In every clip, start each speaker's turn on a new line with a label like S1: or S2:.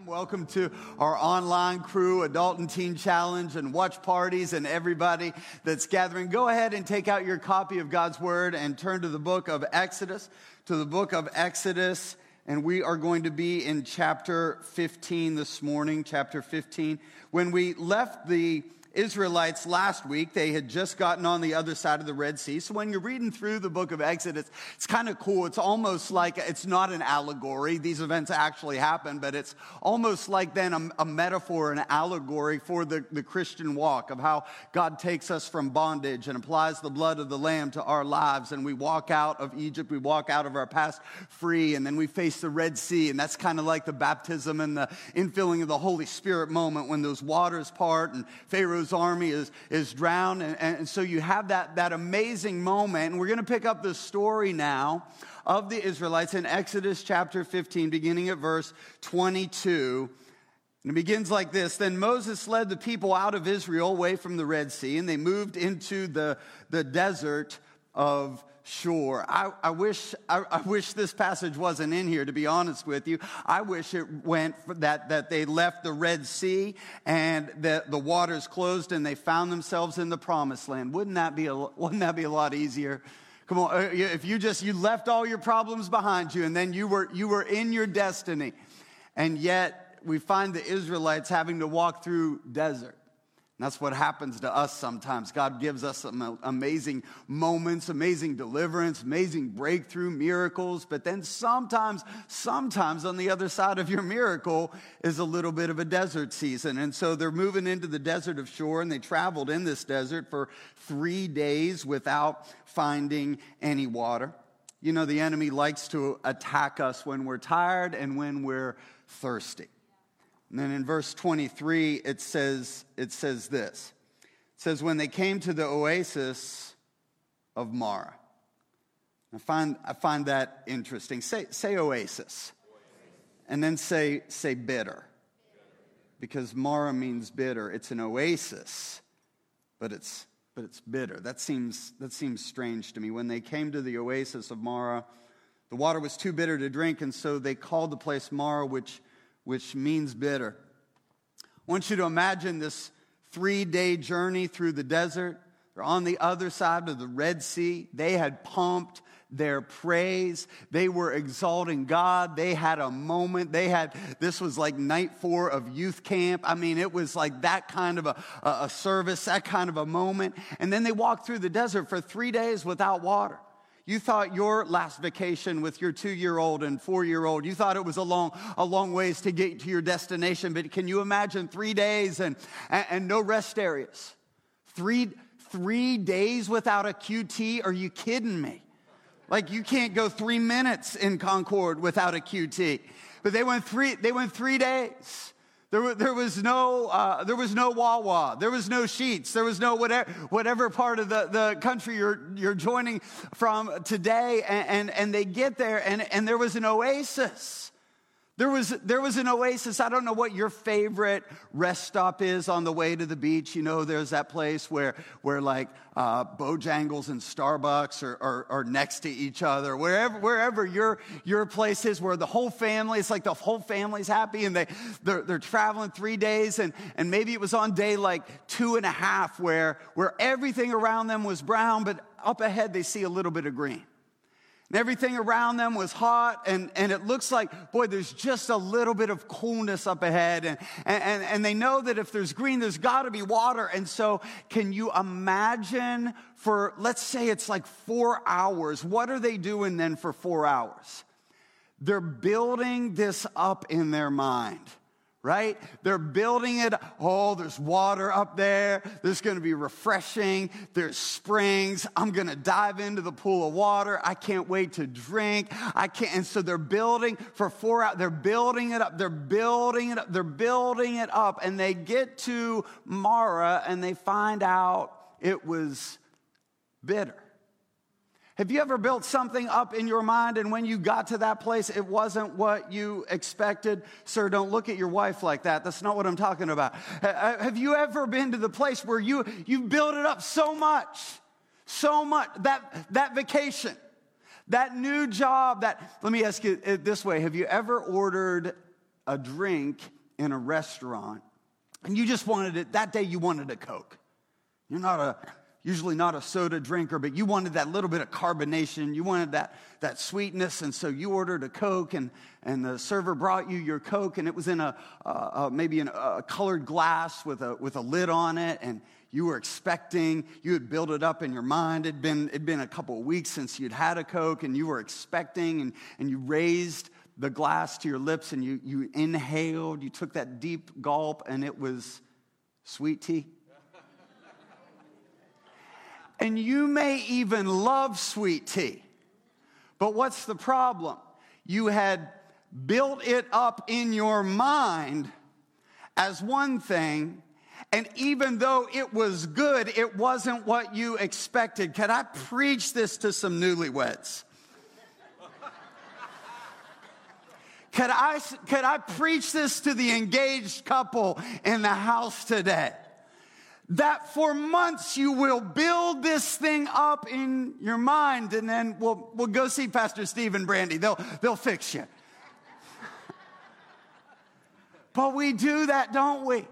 S1: Welcome to our online crew, Adult and Teen Challenge, and watch parties, and everybody that's gathering. Go ahead and take out your copy of God's Word and turn to the book of Exodus, to the book of Exodus. And we are going to be in chapter 15 this morning, chapter 15. When we left the Israelites last week, they had just gotten on the other side of the Red Sea. So when you're reading through the book of Exodus, it's kind of cool. It's almost like it's not an allegory. These events actually happen, but it's almost like then a, a metaphor, an allegory for the, the Christian walk of how God takes us from bondage and applies the blood of the Lamb to our lives. And we walk out of Egypt, we walk out of our past free, and then we face the Red Sea. And that's kind of like the baptism and the infilling of the Holy Spirit moment when those waters part and Pharaoh Pharaoh's army is, is drowned. And, and so you have that, that amazing moment. And we're going to pick up the story now of the Israelites in Exodus chapter 15, beginning at verse 22. And it begins like this Then Moses led the people out of Israel away from the Red Sea, and they moved into the, the desert of Shur. I, I wish, I, I, wish this passage wasn't in here, to be honest with you. I wish it went that, that they left the Red Sea and the, the waters closed and they found themselves in the promised land. Wouldn't that be a, wouldn't that be a lot easier? Come on, uh, if you just, you left all your problems behind you and then you were, you were in your destiny. And yet we find the Israelites having to walk through desert. That's what happens to us sometimes. God gives us some amazing moments, amazing deliverance, amazing breakthrough, miracles. But then sometimes, sometimes on the other side of your miracle is a little bit of a desert season. And so they're moving into the desert of Shur, and they traveled in this desert for three days without finding any water. You know, the enemy likes to attack us when we're tired and when we're thirsty. And then in verse 23, it says, it says this. It says, when they came to the oasis of Mara. I find, I find that interesting. Say, say oasis. And then say, say bitter. Because Mara means bitter. It's an oasis, but it's, but it's bitter. That seems, that seems strange to me. When they came to the oasis of Mara, the water was too bitter to drink, and so they called the place Mara, which which means bitter. I want you to imagine this three day journey through the desert. They're on the other side of the Red Sea. They had pumped their praise. They were exalting God. They had a moment. They had, this was like night four of youth camp. I mean, it was like that kind of a, a service, that kind of a moment. And then they walked through the desert for three days without water. You thought your last vacation with your two year old and four year old, you thought it was a long, a long ways to get to your destination, but can you imagine three days and, and, and no rest areas? Three, three days without a QT? Are you kidding me? Like you can't go three minutes in Concord without a QT. But they went three, they went three days. There, there, was no, uh, there was no Wawa. There was no Sheetz. There was no whatever, whatever part of the, the country you're, you're joining from today. And, and, and they get there, and, and there was an oasis. There was, there was an oasis. I don't know what your favorite rest stop is on the way to the beach. You know, there's that place where, where like uh, Bojangles and Starbucks are, are, are, next to each other. Wherever, wherever your, your place is, where the whole family, it's like the whole family's happy and they, they're, they're traveling three days. And, and maybe it was on day like two and a half where, where everything around them was brown, but up ahead they see a little bit of green everything around them was hot and, and it looks like boy there's just a little bit of coolness up ahead. And, and, and they know that if there's green there's got to be water. And so can you imagine for let's say it's like four hours what are they doing then for four hours? They're building this up in their mind right? They're building it. Oh, there's water up there. There's going to be refreshing. There's springs. I'm going to dive into the pool of water. I can't wait to drink. I can't. And so they're building for four hours. They're building it up. They're building it up. They're building it up. And they get to Mara and they find out it was bitter. Have you ever built something up in your mind and when you got to that place, it wasn't what you expected? Sir, don't look at your wife like that. That's not what I'm talking about. Have you ever been to the place where you, you built it up so much, so much, that, that vacation, that new job, that, let me ask you this way. Have you ever ordered a drink in a restaurant and you just wanted it, that day you wanted a Coke. You're not a, usually not a soda drinker, but you wanted that little bit of carbonation. You wanted that, that sweetness. And so you ordered a Coke, and, and the server brought you your Coke, and it was in a, uh, maybe in a colored glass with a, with a lid on it. And you were expecting, you had built it up in your mind. It'd been, it'd been a couple of weeks since you'd had a Coke, and you were expecting, and, and you raised the glass to your lips and you, you inhaled, you took that deep gulp, and it was sweet tea. And you may even love sweet tea. But what's the problem? You had built it up in your mind as one thing, and even though it was good, it wasn't what you expected. Can I preach this to some newlyweds? Could I, could I preach this to the engaged couple in the house today? That for months you will build this thing up in your mind, and then we'll, we'll go see Pastor Steve and Brandy. They'll, they'll fix you. but we do that, don't we?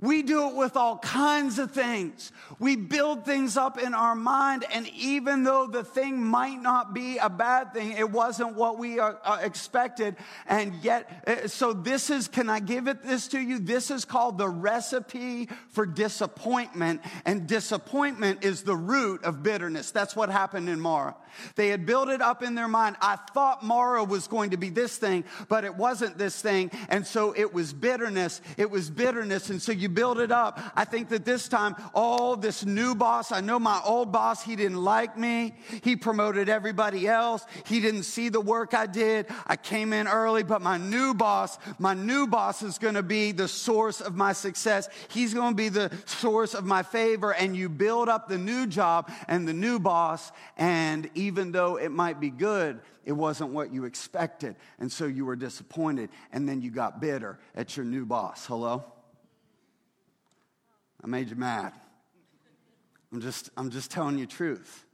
S1: We do it with all kinds of things. We build things up in our mind, and even though the thing might not be a bad thing, it wasn't what we are, uh, expected. And yet, uh, so this is, can I give it this to you? This is called the recipe for disappointment, and disappointment is the root of bitterness. That's what happened in Mara. They had built it up in their mind. I thought Mara was going to be this thing, but it wasn't this thing. And so it was bitterness. It was bitterness. And so you build it up. I think that this time, all this new boss, I know my old boss, he didn't like me. He promoted everybody else. He didn't see the work I did. I came in early, but my new boss, my new boss is going to be the source of my success. He's going to be the source of my favor. And you build up the new job and the new boss, and even even though it might be good, it wasn't what you expected. And so you were disappointed. And then you got bitter at your new boss. Hello? I made you mad. I'm just, I'm just telling you truth.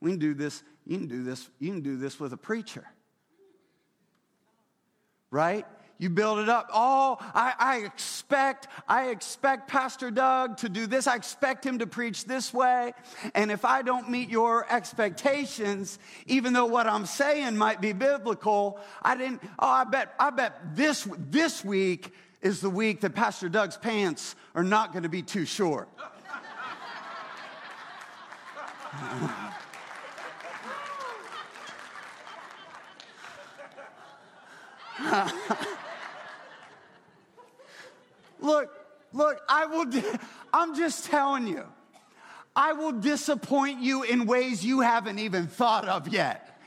S1: We can do this. You can do this. You can do this with a preacher. Right? You build it up. Oh, I, I, expect, I expect Pastor Doug to do this. I expect him to preach this way. And if I don't meet your expectations, even though what I'm saying might be biblical, I didn't, oh, I bet, I bet this, this week is the week that Pastor Doug's pants are not going to be too short. Look, look, I will, I'm just telling you, I will disappoint you in ways you haven't even thought of yet.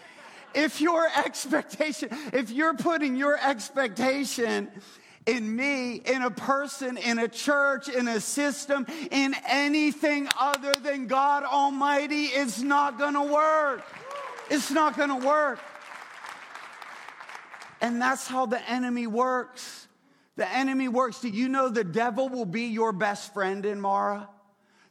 S1: If your expectation, if you're putting your expectation in me, in a person, in a church, in a system, in anything other than God Almighty, it's not gonna work. It's not gonna work. And that's how the enemy works. The enemy works. Do you know the devil will be your best friend in Mara?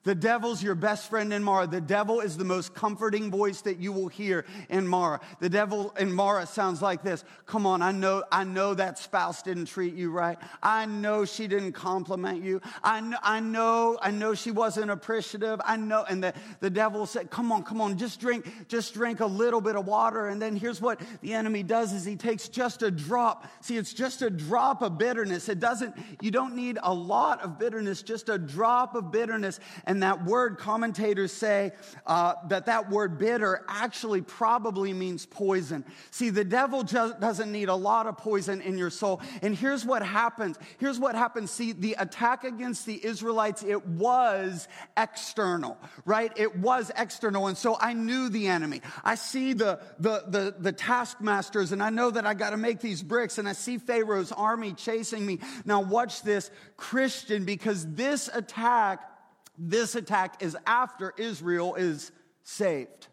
S1: The devil's your best friend in Mara. The devil is the most comforting voice that you will hear in Mara. The devil in Mara sounds like this. Come on, I know, I know that spouse didn't treat you right. I know she didn't compliment you. I know, I know, I know she wasn't appreciative. I know. And the, the devil said, come on, come on, just drink, just drink a little bit of water. And then here's what the enemy does is he takes just a drop. See, it's just a drop of bitterness. It doesn't, you don't need a lot of bitterness, just a drop of bitterness. And that word, commentators say uh, that that word bitter actually probably means poison. See, the devil just doesn't need a lot of poison in your soul. And here's what happens. Here's what happens. See, the attack against the Israelites, it was external, right? It was external. And so I knew the enemy. I see the, the, the, the taskmasters and I know that I got to make these bricks and I see Pharaoh's army chasing me. Now watch this, Christian, because this attack this attack is after Israel is saved.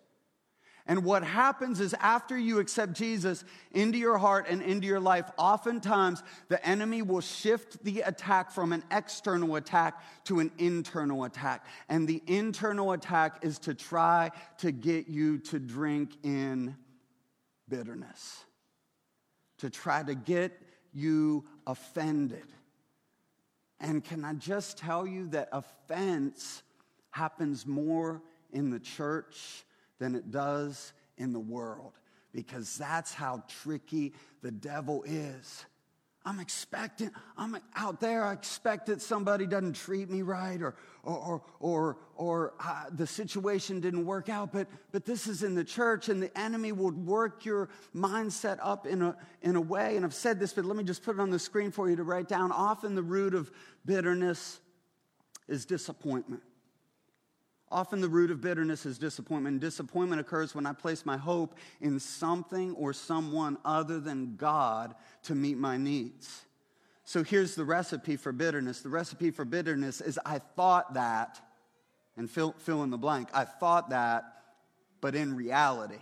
S1: And what happens is after you accept Jesus into your heart and into your life, oftentimes the enemy will shift the attack from an external attack to an internal attack. And the internal attack is to try to get you to drink in bitterness, to try to get you offended? And can I just tell you that offense happens more in the church than it does in the world? Because that's how tricky the devil is. I'm expecting, I'm out there, I expect that somebody doesn't treat me right or, or, or, or, uh, the situation didn't work out, but, but this is in the church and the enemy will work your mindset up in a, in a way. And I've said this, but let me just put it on the screen for you to write down. Often the root of bitterness is disappointment. Often the root of bitterness is disappointment. And disappointment occurs when I place my hope in something or someone other than God to meet my needs. So here's the recipe for bitterness. The recipe for bitterness is I thought that, and fill, fill in the blank. I thought that, but in reality.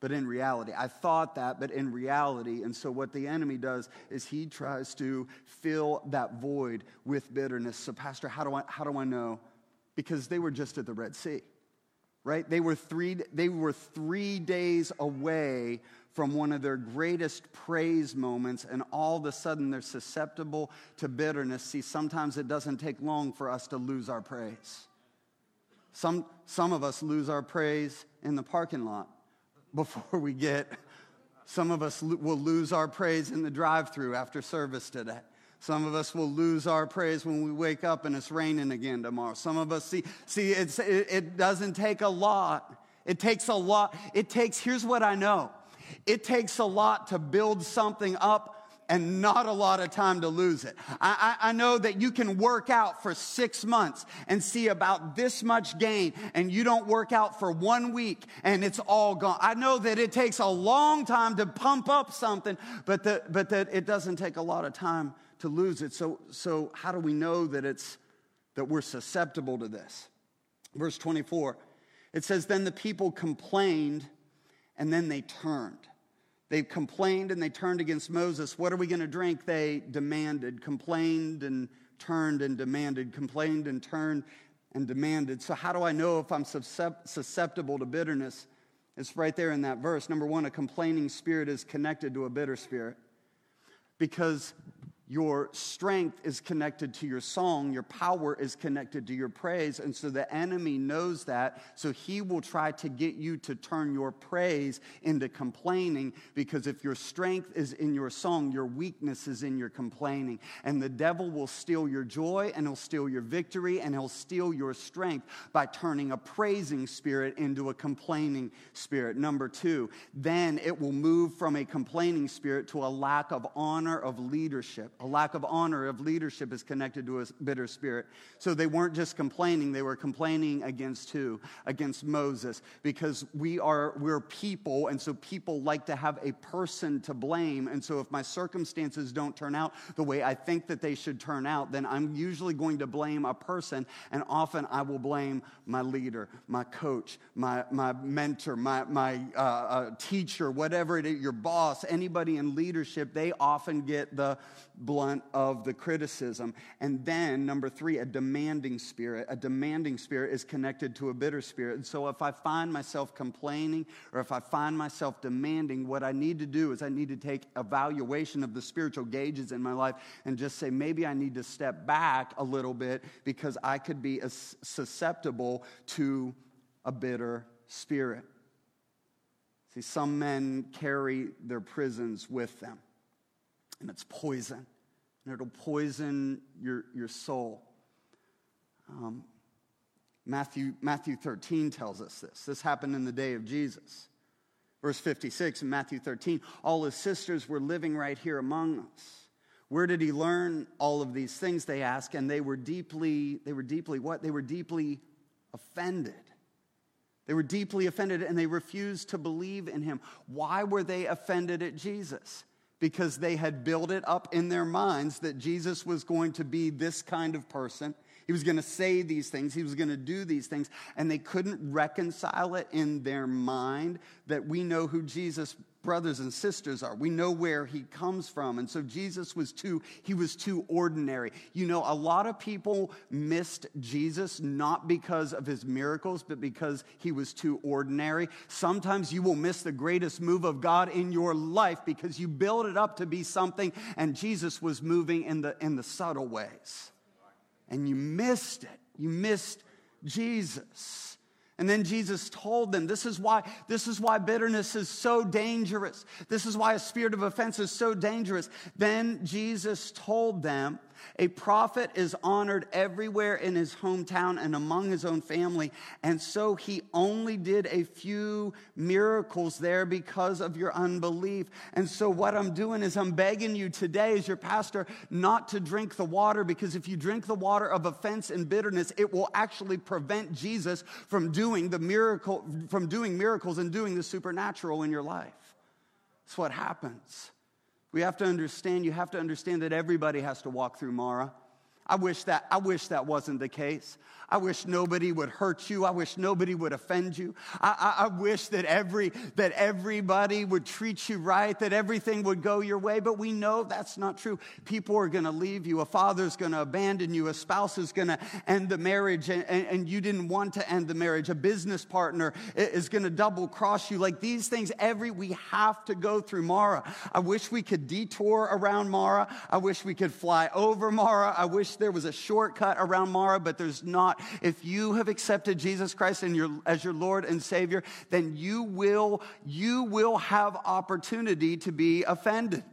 S1: But in reality, I thought that, but in reality. And so, what the enemy does is he tries to fill that void with bitterness. So, Pastor, how do I, how do I know? Because they were just at the Red Sea, right? They were three, they were three days away from one of their greatest praise moments, and all of a sudden they're susceptible to bitterness. See, sometimes it doesn't take long for us to lose our praise. Some, some of us lose our praise in the parking lot before we get, some of us will lose our praise in the drive through after service today. Some of us will lose our praise when we wake up and it's raining again tomorrow. Some of us see, see it, it doesn't take a lot. It takes a lot. It takes, here's what I know it takes a lot to build something up and not a lot of time to lose it. I, I, I, know that you can work out for six months and see about this much gain, and you don't work out for one week and it's all gone. I know that it takes a long time to pump up something, but that, but that it doesn't take a lot of time to lose it. So, so how do we know that it's that we're susceptible to this? Verse 24, it says, Then the people complained and then they turned. They complained and they turned against Moses. What are we going to drink? They demanded, complained and turned and demanded, complained and turned and demanded. So, how do I know if I'm susceptible to bitterness? It's right there in that verse. Number one, a complaining spirit is connected to a bitter spirit because your strength is connected to your song, your power is connected to your praise. And so the enemy knows that. So he will try to get you to turn your praise into complaining because if your strength is in your song, your weakness is in your complaining. And the devil will steal your joy and he'll steal your victory and he'll steal your strength by turning a praising spirit into a complaining spirit. Number two, then it will move from a complaining spirit to a lack of honor of leadership a lack of honor of leadership is connected to a bitter spirit. So they weren't just complaining, they were complaining against who? Against Moses. Because we are, we're people, and so people like to have a person to blame. And so if my circumstances don't turn out the way I think that they should turn out, then I'm usually going to blame a person, and often I will blame my leader, my coach, my, my mentor, my, my uh, uh, teacher, whatever it is, your boss, anybody in leadership, they often get the blunt of the criticism. And then, number three, a demanding spirit. A demanding spirit is connected to a bitter spirit. And so, if I find myself complaining or if I find myself demanding, what I need to do is I need to take evaluation of the spiritual gauges in my life and just say, maybe I need to step back a little bit because I could be susceptible to a bitter spirit. See, some men carry their prisons with them, and it's poison and it'll poison your, your soul. Um, Matthew, Matthew 13 tells us this. This happened in the day of Jesus. Verse 56 in Matthew 13 all his sisters were living right here among us. Where did he learn all of these things? They ask, and they were deeply, they were deeply what? They were deeply offended. They were deeply offended and they refused to believe in him. Why were they offended at Jesus? Because they had built it up in their minds that Jesus was going to be this kind of person. He was going to say these things, he was going to do these things, and they couldn't reconcile it in their mind that we know who Jesus brothers and sisters are. We know where he comes from. And so Jesus was too, he was too ordinary. You know, a lot of people missed Jesus not because of his miracles, but because he was too ordinary. Sometimes you will miss the greatest move of God in your life because you build it up to be something, and Jesus was moving in the, in the subtle ways. And you missed it. You missed Jesus. And then Jesus told them, this is why, this is why bitterness is so dangerous. This is why a spirit of offense is so dangerous. Then Jesus told them, a prophet is honored everywhere in his hometown and among his own family. And so he only did a few miracles there because of your unbelief. And so what I'm doing is I'm begging you today, as your pastor, not to drink the water because if you drink the water of offense and bitterness, it will actually prevent Jesus from doing the miracle, from doing miracles and doing the supernatural in your life. That's what happens. We have to understand, you have to understand that everybody has to walk through Mara. I wish that, I wish that wasn't the case. I wish nobody would hurt you. I wish nobody would offend you. I, I, I, wish that every that everybody would treat you right, that everything would go your way. But we know that's not true. People are going to leave you. A father's going to abandon you. A spouse is going to end the marriage, and, and, and, you didn't want to end the marriage. A business partner is going to double cross you. Like these things, every we have to go through Mara. I wish we could detour around Mara. I wish we could fly over Mara. I wish there was a shortcut around Mara, but there's not. If you have accepted Jesus Christ your, as your Lord and Savior, then you will, you will have opportunity to be offended.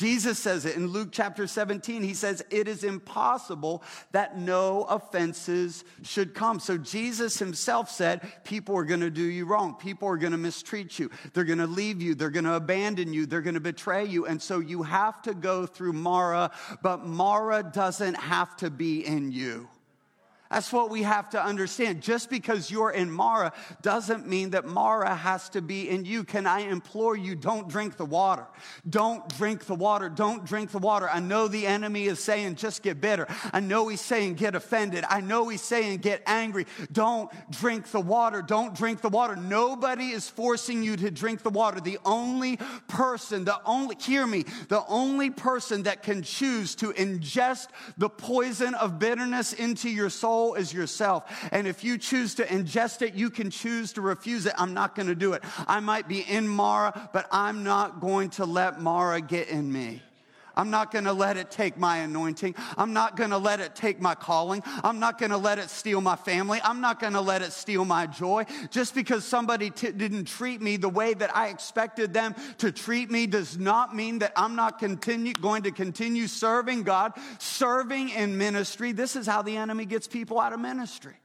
S1: Jesus says it in Luke chapter 17. He says, It is impossible that no offenses should come. So Jesus himself said, People are going to do you wrong. People are going to mistreat you. They're going to leave you. They're going to abandon you. They're going to betray you. And so you have to go through Mara, but Mara doesn't have to be in you. That's what we have to understand. Just because you're in Mara doesn't mean that Mara has to be in you. Can I implore you, don't drink the water. Don't drink the water. Don't drink the water. I know the enemy is saying, just get bitter. I know he's saying, get offended. I know he's saying, get angry. Don't drink the water. Don't drink the water. Nobody is forcing you to drink the water. The only person, the only, hear me, the only person that can choose to ingest the poison of bitterness into your soul soul is yourself. And if you choose to ingest it, you can choose to refuse it. I'm not going to do it. I might be in Mara, but I'm not going to let Mara get in me. I'm not going to let it take my anointing. I'm not going to let it take my calling. I'm not going to let it steal my family. I'm not going to let it steal my joy. Just because somebody t- didn't treat me the way that I expected them to treat me does not mean that I'm not continue, going to continue serving God, serving in ministry. This is how the enemy gets people out of ministry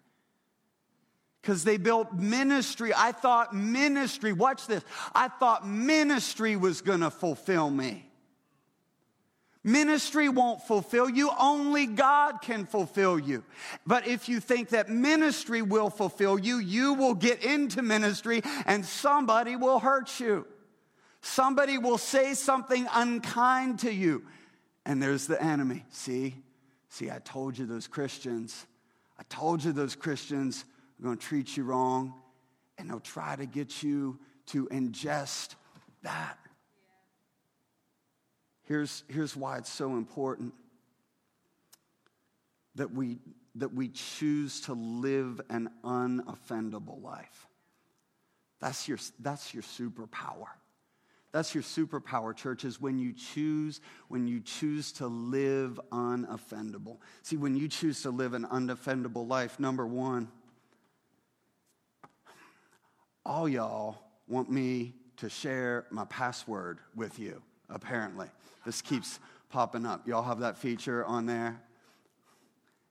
S1: because they built ministry. I thought ministry, watch this, I thought ministry was going to fulfill me. Ministry won't fulfill you, only God can fulfill you. But if you think that ministry will fulfill you, you will get into ministry and somebody will hurt you. Somebody will say something unkind to you. And there's the enemy. See? See, I told you those Christians, I told you those Christians are going to treat you wrong, and they'll try to get you to ingest that. Here's, here's why it's so important that we, that we choose to live an unoffendable life. That's your, that's your superpower. That's your superpower, church, is when you choose, when you choose to live unoffendable. See, when you choose to live an unoffendable life, number one, all y'all want me to share my password with you, apparently. This keeps popping up. Y'all have that feature on there?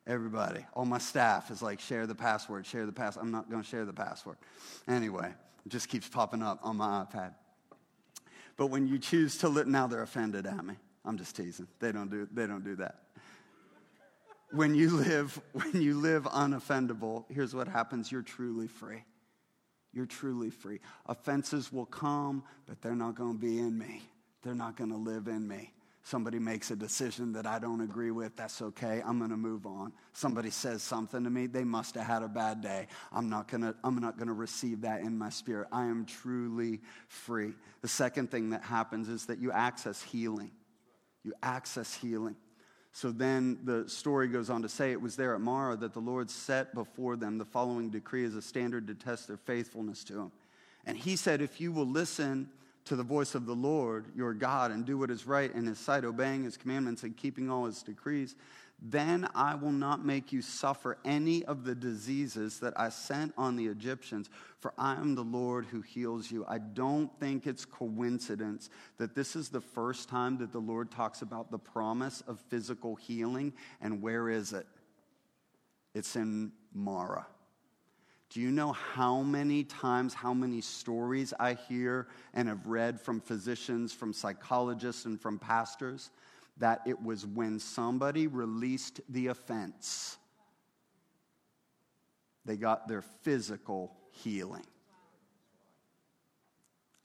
S1: Everybody, all my staff is like, share the password, share the password. I'm not going to share the password. Anyway, it just keeps popping up on my iPad. But when you choose to now they're offended at me. I'm just teasing. They don't do, they don't do that. When you live, when you live unoffendable, here's what happens. You're truly free. You're truly free. Offenses will come, but they're not going to be in me they're not going to live in me. Somebody makes a decision that I don't agree with, that's okay. I'm going to move on. Somebody says something to me, they must have had a bad day. I'm not going to I'm not going to receive that in my spirit. I am truly free. The second thing that happens is that you access healing. You access healing. So then the story goes on to say it was there at Marah that the Lord set before them the following decree as a standard to test their faithfulness to him. And he said, If you will listen to the voice of the Lord your God and do what is right in his sight, obeying his commandments and keeping all his decrees, then I will not make you suffer any of the diseases that I sent on the Egyptians, for I am the Lord who heals you. I don't think it's coincidence that this is the first time that the Lord talks about the promise of physical healing. And where is it? It's in Marah. Do you know how many times, how many stories I hear and have read from physicians, from psychologists, and from pastors that it was when somebody released the offense, they got their physical healing?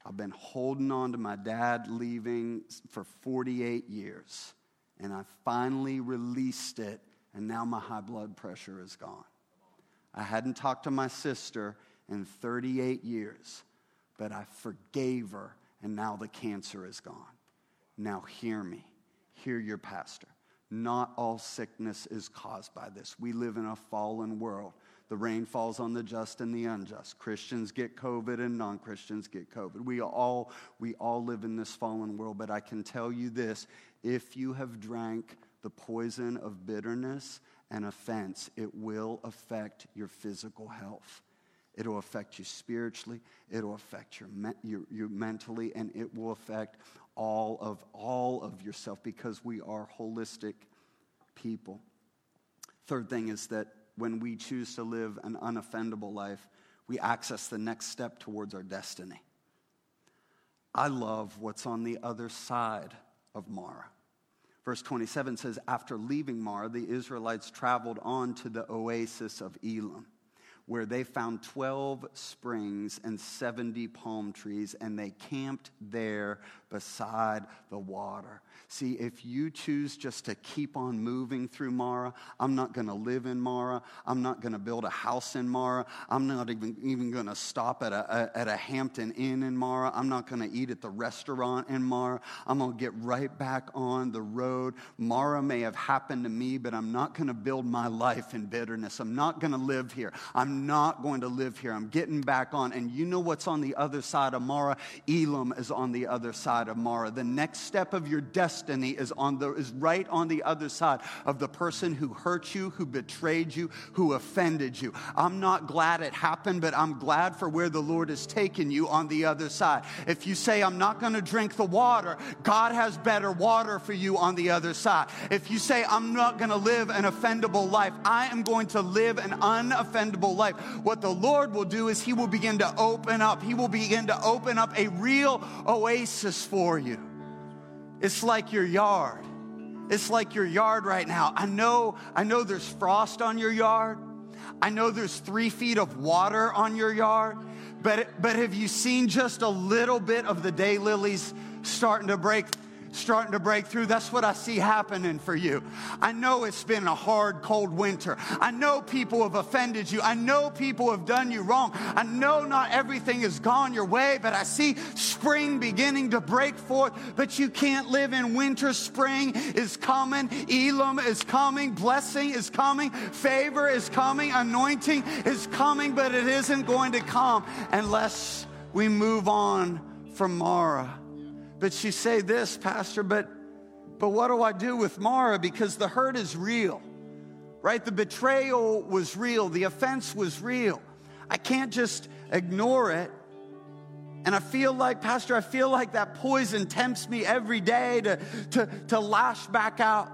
S1: I've been holding on to my dad leaving for 48 years, and I finally released it, and now my high blood pressure is gone. I hadn't talked to my sister in 38 years, but I forgave her, and now the cancer is gone. Now, hear me. Hear your pastor. Not all sickness is caused by this. We live in a fallen world. The rain falls on the just and the unjust. Christians get COVID and non Christians get COVID. We all, we all live in this fallen world, but I can tell you this if you have drank the poison of bitterness and offense, it will affect your physical health. It'll affect you spiritually, it'll affect your, your, your mentally, and it will affect all of all of yourself because we are holistic people. Third thing is that when we choose to live an unoffendable life, we access the next step towards our destiny. I love what's on the other side of Marah. Verse 27 says, After leaving Marah, the Israelites traveled on to the oasis of Elim where they found 12 springs and 70 palm trees, and they camped there beside the water. See, if you choose just to keep on moving through Mara, I'm not going to live in Mara. I'm not going to build a house in Mara. I'm not even, even going to stop at a, a, at a Hampton Inn in Mara. I'm not going to eat at the restaurant in Mara. I'm going to get right back on the road. Mara may have happened to me, but I'm not going to build my life in bitterness. I'm not going to live here. I'm not going to live here. I'm getting back on. And you know what's on the other side of Mara? Elim is on the other side of Mara. The next step of your destiny is, on the, is right on the other side of the person who hurt you, who betrayed you, who offended you. I'm not glad it happened, but I'm glad for where the Lord has taken you on the other side. If you say, I'm not going to drink the water, God has better water for you on the other side. If you say, I'm not going to live an offendable life, I am going to live an unoffendable life what the Lord will do is He will begin to open up. He will begin to open up a real oasis for you. It's like your yard. It's like your yard right now. I know, I know there's frost on your yard. I know there's three feet of water on your yard. But, but have you seen just a little bit of the daylilies starting to break starting to break through. That's what I see happening for you. I know it's been a hard, cold winter. I know people have offended you. I know people have done you wrong. I know not everything has gone your way, but I see spring beginning to break forth. But you can't live in winter. Spring is coming. Elim is coming. Blessing is coming. Favor is coming. Anointing is coming, but it isn't going to come unless we move on from Marah. But you say this, Pastor, but, but what do I do with Mara? Because the hurt is real, right? The betrayal was real, the offense was real. I can't just ignore it. And I feel like, Pastor, I feel like that poison tempts me every day to, to, to lash back out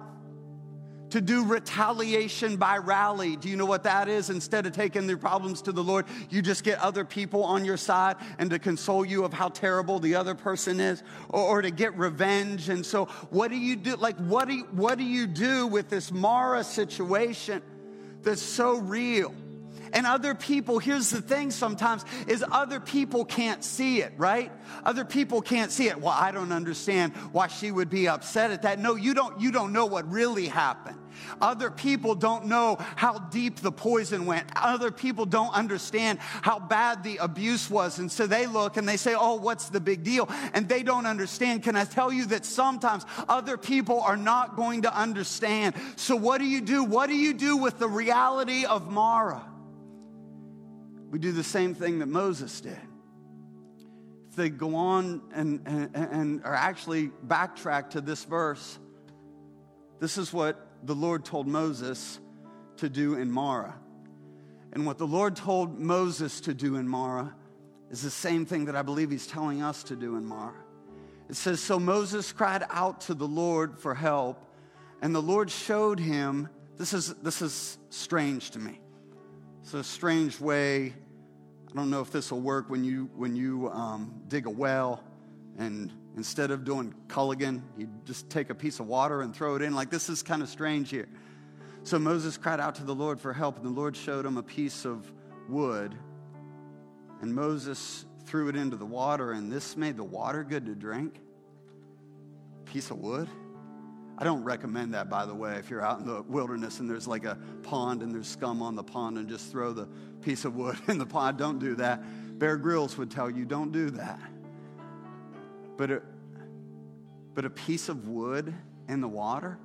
S1: to do retaliation by rally. Do you know what that is? Instead of taking their problems to the Lord, you just get other people on your side and to console you of how terrible the other person is or, or to get revenge. And so, what do you do? Like, what do you, what do you do with this Mara situation that's so real? And other people, here's the thing sometimes, is other people can't see it, right? Other people can't see it. Well, I don't understand why she would be upset at that. No, you don't, you don't know what really happened. Other people don't know how deep the poison went. Other people don't understand how bad the abuse was. And so they look and they say, Oh, what's the big deal? And they don't understand. Can I tell you that sometimes other people are not going to understand? So what do you do? What do you do with the reality of Marah? We do the same thing that Moses did. If they go on and, and, and are actually backtrack to this verse, this is what the Lord told Moses to do in Marah. And what the Lord told Moses to do in Marah is the same thing that I believe he's telling us to do in Marah. It says, So Moses cried out to the Lord for help, and the Lord showed him. This is, this is strange to me. It's a strange way. I don't know if this will work when you, when you um, dig a well and instead of doing Culligan, you just take a piece of water and throw it in. Like, this is kind of strange here. So Moses cried out to the Lord for help, and the Lord showed him a piece of wood. And Moses threw it into the water, and this made the water good to drink. Piece of wood. I don't recommend that, by the way, if you're out in the wilderness and there's like a pond and there's scum on the pond and just throw the piece of wood in the pond. Don't do that. Bear Grylls would tell you, don't do that. But a, but a piece of wood in the water,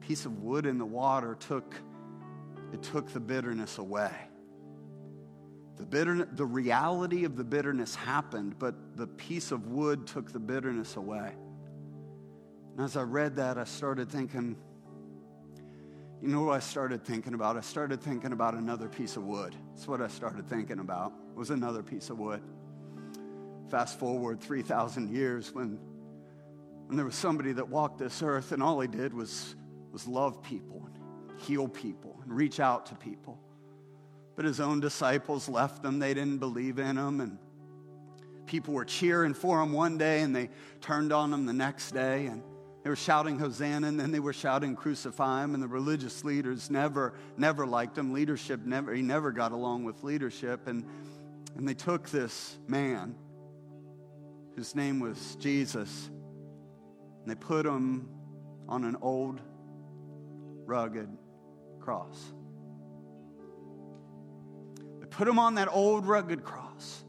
S1: piece of wood in the water took, it took the bitterness away. The, bitter, the reality of the bitterness happened, but the piece of wood took the bitterness away. And as I read that, I started thinking, you know what I started thinking about? I started thinking about another piece of wood. That's what I started thinking about, was another piece of wood. Fast forward 3,000 years when, when there was somebody that walked this earth and all he did was, was love people and heal people and reach out to people. But his own disciples left them, they didn't believe in him, and people were cheering for him one day and they turned on him the next day. And they were shouting Hosanna, and then they were shouting Crucify him, and the religious leaders never, never liked him. Leadership never, he never got along with leadership. And, and they took this man, whose name was Jesus, and they put him on an old, rugged cross. They put him on that old, rugged cross.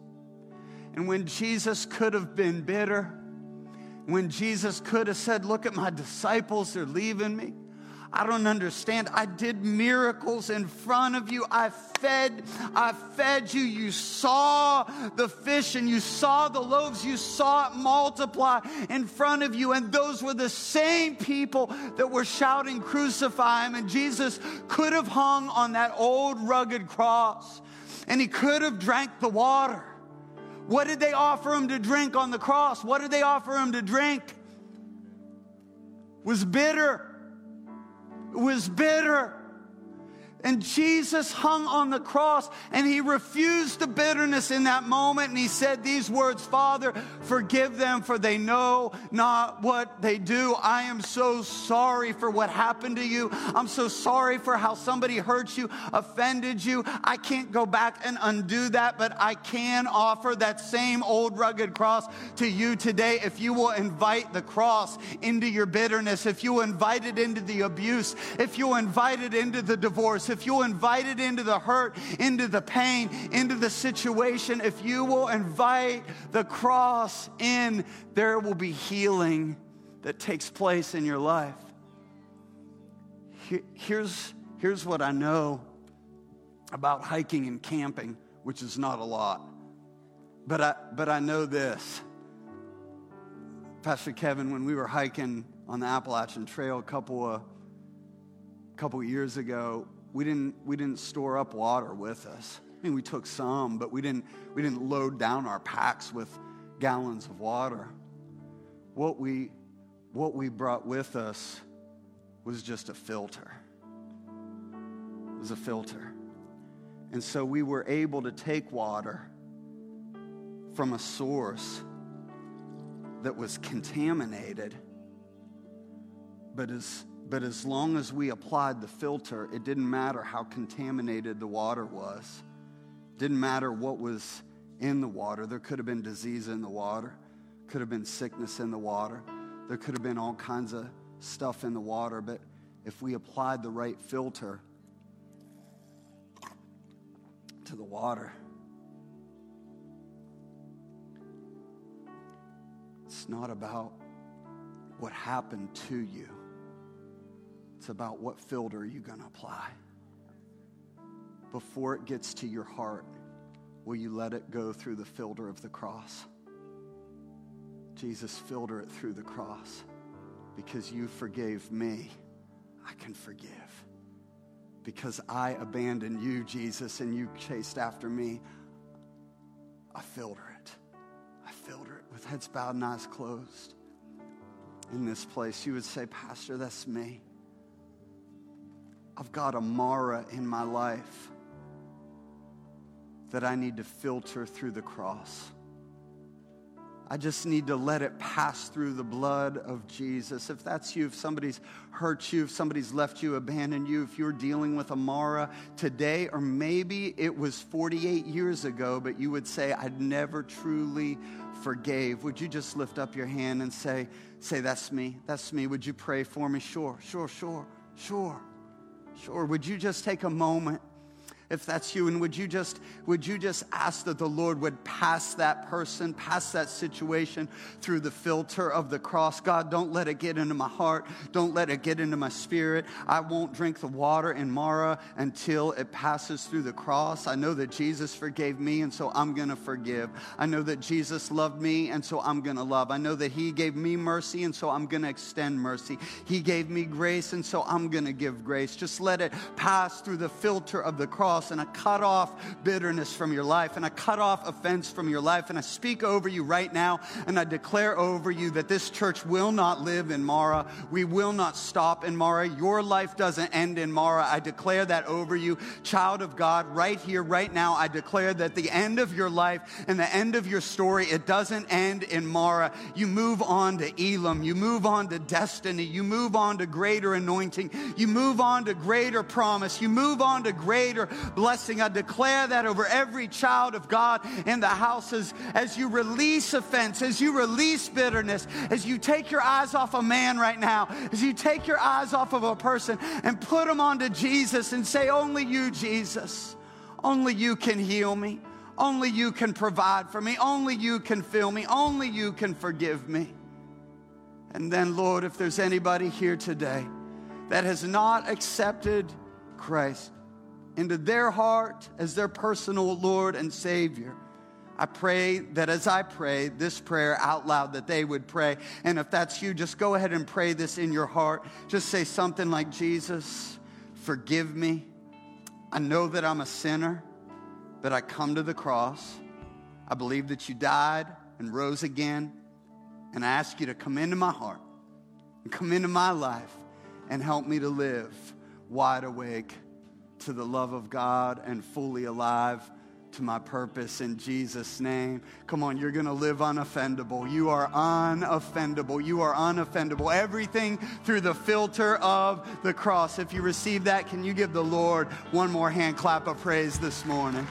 S1: And when Jesus could have been bitter, when Jesus could have said, Look at my disciples, they're leaving me. I don't understand. I did miracles in front of you. I fed, I fed you. You saw the fish and you saw the loaves. You saw it multiply in front of you. And those were the same people that were shouting, Crucify him. And Jesus could have hung on that old rugged cross and he could have drank the water. What did they offer him to drink on the cross? What did they offer him to drink? It was bitter. It was bitter. And Jesus hung on the cross and he refused the bitterness in that moment. And he said these words Father, forgive them, for they know not what they do. I am so sorry for what happened to you. I'm so sorry for how somebody hurt you, offended you. I can't go back and undo that, but I can offer that same old rugged cross to you today if you will invite the cross into your bitterness, if you invite it into the abuse, if you invite it into the divorce if you'll invite it into the hurt, into the pain, into the situation, if you will invite the cross in, there will be healing that takes place in your life. Here's, here's what I know about hiking and camping, which is not a lot. But I, but I know this. Pastor Kevin, when we were hiking on the Appalachian Trail a couple of, couple years ago, we didn't, we didn't store up water with us. I mean, we took some, but we didn't, we didn't load down our packs with gallons of water. What we, what we brought with us was just a filter. It was a filter. And so we were able to take water from a source that was contaminated, but is But as long as we applied the filter, it didn't matter how contaminated the water was. Didn't matter what was in the water. There could have been disease in the water, could have been sickness in the water, there could have been all kinds of stuff in the water. But if we applied the right filter to the water, it's not about what happened to you. It's about what filter are you going to apply. Before it gets to your heart, will you let it go through the filter of the cross? Jesus, filter it through the cross. Because you forgave me, I can forgive. Because I abandoned you, Jesus, and you chased after me, I filter it. I filter it with heads bowed and eyes closed. In this place, you would say, Pastor, that's me. I've got a Marah in my life that I need to filter through the cross. I just need to let it pass through the blood of Jesus. If that's you, if somebody's hurt you, if somebody's left you, abandoned you, if you're dealing with a Marah today, or maybe it was 48 years ago, but you would say, I'd never truly forgave, would you just lift up your hand and say, say, that's me, that's me. Would you pray for me? Sure, sure, sure, sure. Sure. Would you just take a moment? If that's you and would you just would you just ask that the lord would pass that person pass that situation through the filter of the cross? God don't let it get into my heart. Don't let it get into my spirit. I won't drink the water in marah until it passes through the cross. I know that jesus forgave me and so i'm going to forgive. I know that jesus loved me and so i'm going to love. I know that he gave me mercy and so i'm going to extend mercy. He gave me grace and so i'm going to give grace. Just let it pass through the filter of the cross and I cut off bitterness from your life and I cut off offense from your life and I speak over you right now and I declare over you that this church will not live in Marah. We will not stop in Marah. Your life doesn't end in Marah. I declare that over you, child of God, right here, right now. I declare that the end of your life and the end of your story, it doesn't end in Marah. You move on to Elim. You move on to destiny. You move on to greater anointing. You move on to greater promise. You move on to greater blessing. I declare that over every child of God in the houses as you release offense, as you release bitterness, as you take your eyes off a man right now, as you take your eyes off of a person and put them onto Jesus and say, Only you, Jesus, only you can heal me. Only you can provide for me. Only you can fill me. Only you can forgive me. And then, Lord, if there's anybody here today that has not accepted Christ, into their heart as their personal Lord and Savior. I pray that as I pray this prayer out loud, that they would pray. And if that's you, just go ahead and pray this in your heart. Just say something like, Jesus, forgive me. I know that I'm a sinner, but I come to the cross. I believe that you died and rose again. And I ask you to come into my heart and come into my life and help me to live wide awake to the love of God and fully alive to my purpose in Jesus' name. Come on, you're going to live unoffendable. You are unoffendable. You are unoffendable. Everything through the filter of the cross. If you receive that, can you give the Lord one more hand clap of praise this morning?